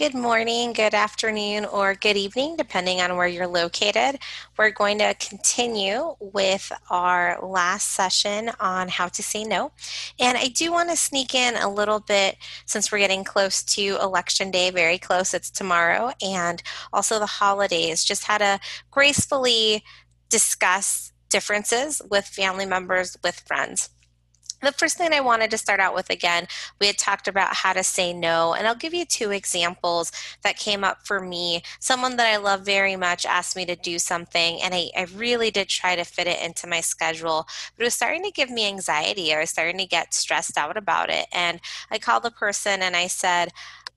Good morning, good afternoon, or good evening, depending on where you're located. We're going to continue with our last session on how to say no. And I do want to sneak in a little bit since we're getting close to Election Day, very close, it's tomorrow, and also the holidays. Just how to gracefully discuss differences with family members, with friends the first thing I wanted to start out with again, we had talked about how to say no, and I'll give you two examples that came up for me. Someone that I love very much asked me to do something, and I, I really did try to fit it into my schedule, but it was starting to give me anxiety. I was starting to get stressed out about it. And I called the person and I said,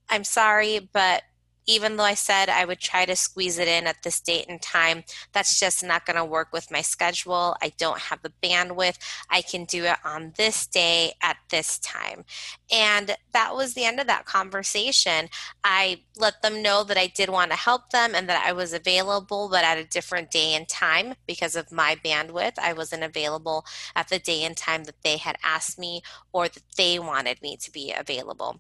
I'm sorry, but even though I said I would try to squeeze it in at this date and time, that's just not going to work with my schedule. I don't have the bandwidth. I can do it on this day at this time. And that was the end of that conversation. I let them know that I did want to help them and that I was available, but at a different day and time because of my bandwidth. I wasn't available at the day and time that they had asked me or that they wanted me to be available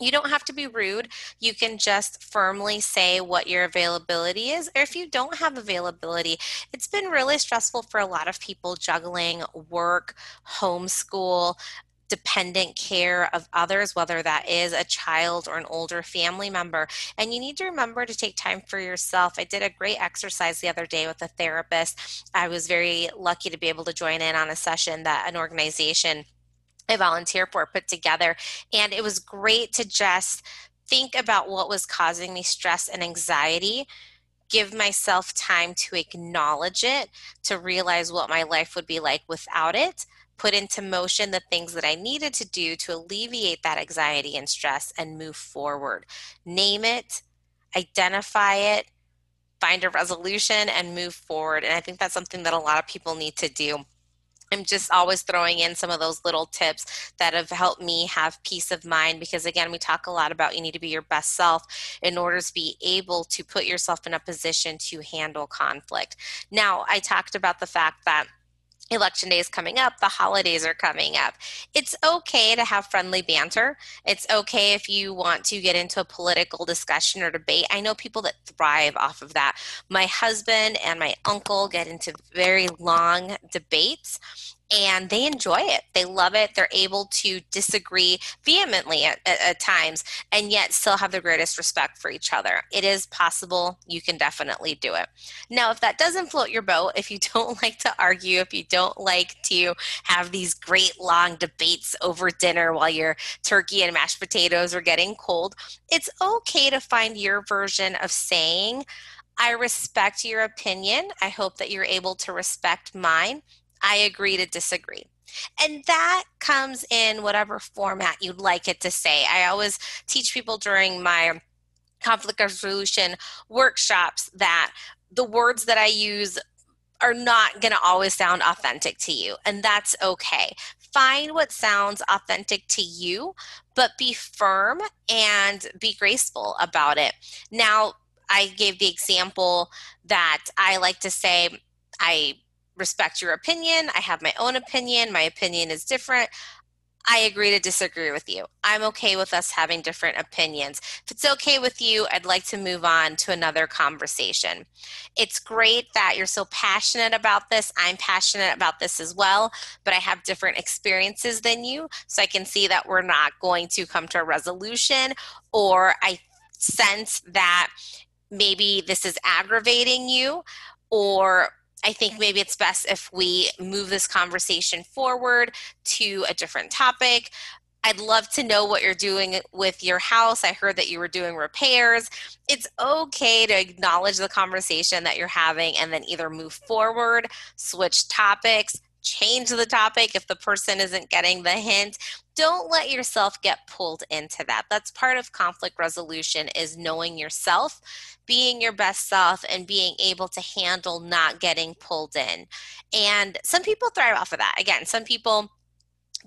you don't have to be rude. You can just firmly say what your availability is. Or if you don't have availability, it's been really stressful for a lot of people juggling work, homeschool, dependent care of others, whether that is a child or an older family member. And you need to remember to take time for yourself. I did a great exercise the other day with a therapist. I was very lucky to be able to join in on a session that an organization I volunteer for put together. And it was great to just think about what was causing me stress and anxiety, give myself time to acknowledge it, to realize what my life would be like without it, put into motion the things that I needed to do to alleviate that anxiety and stress and move forward. Name it, identify it, find a resolution, and move forward. And I think that's something that a lot of people need to do I'm just always throwing in some of those little tips that have helped me have peace of mind because, again, we talk a lot about you need to be your best self in order to be able to put yourself in a position to handle conflict. Now, I talked about the fact that election day is coming up, the holidays are coming up. It's okay to have friendly banter. It's okay if you want to get into a political discussion or debate. I know people that thrive off of that. My husband and my uncle get into very long debates and they enjoy it. They love it. They're able to disagree vehemently at, at, at, times and yet still have the greatest respect for each other. It is possible. You can definitely do it. Now, if that doesn't float your boat, if you don't like to argue, if you don't like to have these great long debates over dinner while your turkey and mashed potatoes are getting cold, it's okay to find your version of saying, I respect your opinion. I hope that you're able to respect mine. I agree to disagree. And that comes in whatever format you'd like it to say. I always teach people during my conflict resolution workshops that the words that I use are not going to always sound authentic to you, and that's okay. Find what sounds authentic to you, but be firm and be graceful about it. Now, I gave the example that I like to say, I respect your opinion. I have my own opinion. My opinion is different. I agree to disagree with you. I'm okay with us having different opinions. If it's okay with you, I'd like to move on to another conversation. It's great that you're so passionate about this. I'm passionate about this as well, but I have different experiences than you. So I can see that we're not going to come to a resolution, or I sense that maybe this is aggravating you, or I think maybe it's best if we move this conversation forward to a different topic. I'd love to know what you're doing with your house. I heard that you were doing repairs. It's okay to acknowledge the conversation that you're having and then either move forward, switch topics, change the topic if the person isn't getting the hint don't let yourself get pulled into that that's part of conflict resolution is knowing yourself being your best self and being able to handle not getting pulled in and some people thrive off of that again some people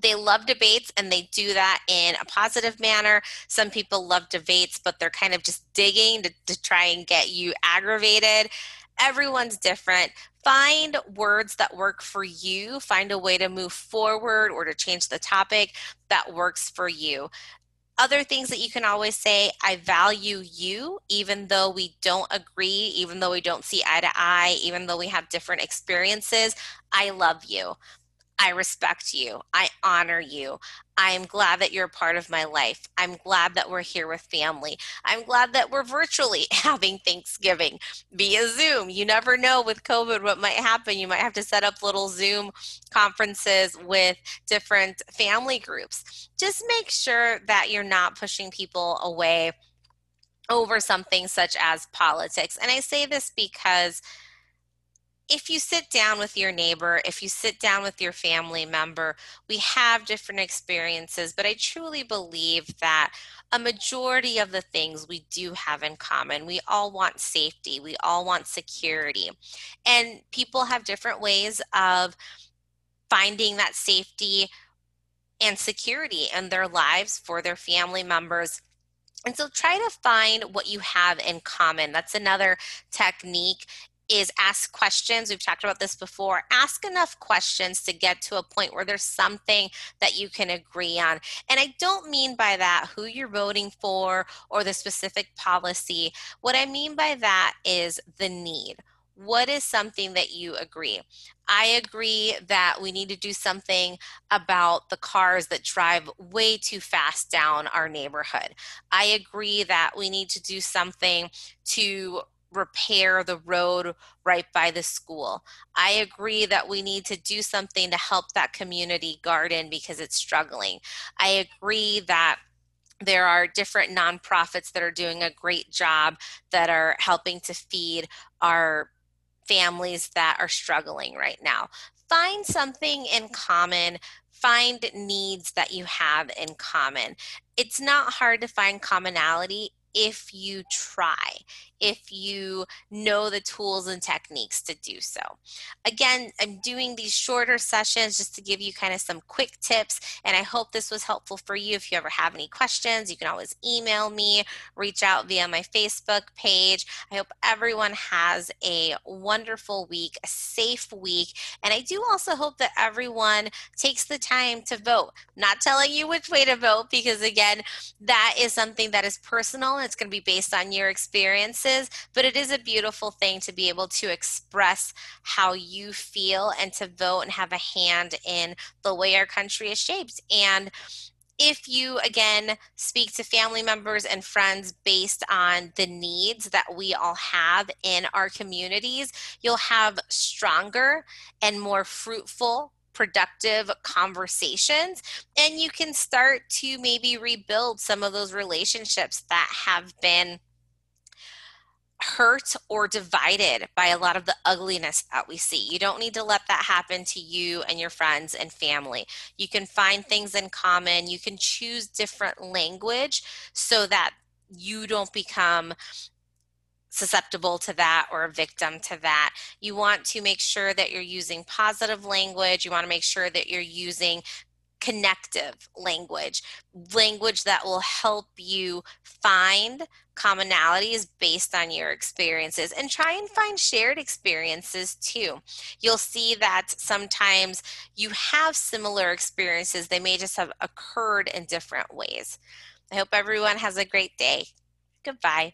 they love debates and they do that in a positive manner. Some people love debates, but they're kind of just digging to, to try and get you aggravated. Everyone's different. Find words that work for you. Find a way to move forward or to change the topic that works for you other things that you can always say I value you, even though we don't agree, even though we don't see eye to eye, even though we have different experiences. I love you. I respect you. I honor you. I am glad that you're a part of my life. I'm glad that we're here with family. I'm glad that we're virtually having Thanksgiving via Zoom. You never know with COVID what might happen. You might have to set up little Zoom conferences with different family groups. Just make sure that you're not pushing people away over something such as politics. And I say this because if you sit down with your neighbor, if you sit down with your family member, we have different experiences, but I truly believe that a majority of the things we do have in common. We all want safety, we all want security. And people have different ways of finding that safety and security in their lives for their family members. And so try to find what you have in common. That's another technique is ask questions. We've talked about this before. Ask enough questions to get to a point where there's something that you can agree on. And I don't mean by that who you're voting for or the specific policy. What I mean by that is the need. What is something that you agree? I agree that we need to do something about the cars that drive way too fast down our neighborhood. I agree that we need to do something to repair the road right by the school. I agree that we need to do something to help that community garden because it's struggling. I agree that there are different nonprofits that are doing a great job that are helping to feed our families that are struggling right now. Find something in common find needs that you have in common. It's not hard to find commonality if you try, if you know the tools and techniques to do so. Again, I'm doing these shorter sessions just to give you kind of some quick tips, and I hope this was helpful for you. If you ever have any questions, you can always email me, reach out via my Facebook page. I hope everyone has a wonderful week, a safe week, and I do also hope that everyone takes the time to vote. Not telling you which way to vote because, again, that is something that is personal. It's going to be based on your experiences but it is a beautiful thing to be able to express how you feel and to vote and have a hand in the way our country is shaped. And if you again speak to family members and friends based on the needs that we all have in our communities, you'll have stronger and more fruitful productive conversations and you can start to maybe rebuild some of those relationships that have been hurt or divided by a lot of the ugliness that we see. You don't need to let that happen to you and your friends and family. You can find things in common. You can choose different language so that you don't become susceptible to that or a victim to that. You want to make sure that you're using positive language. You want to make sure that you're using connective language, language that will help you find commonalities based on your experiences and try and find shared experiences too. You'll see that sometimes you have similar experiences, they may just have occurred in different ways. I hope everyone has a great day. Goodbye.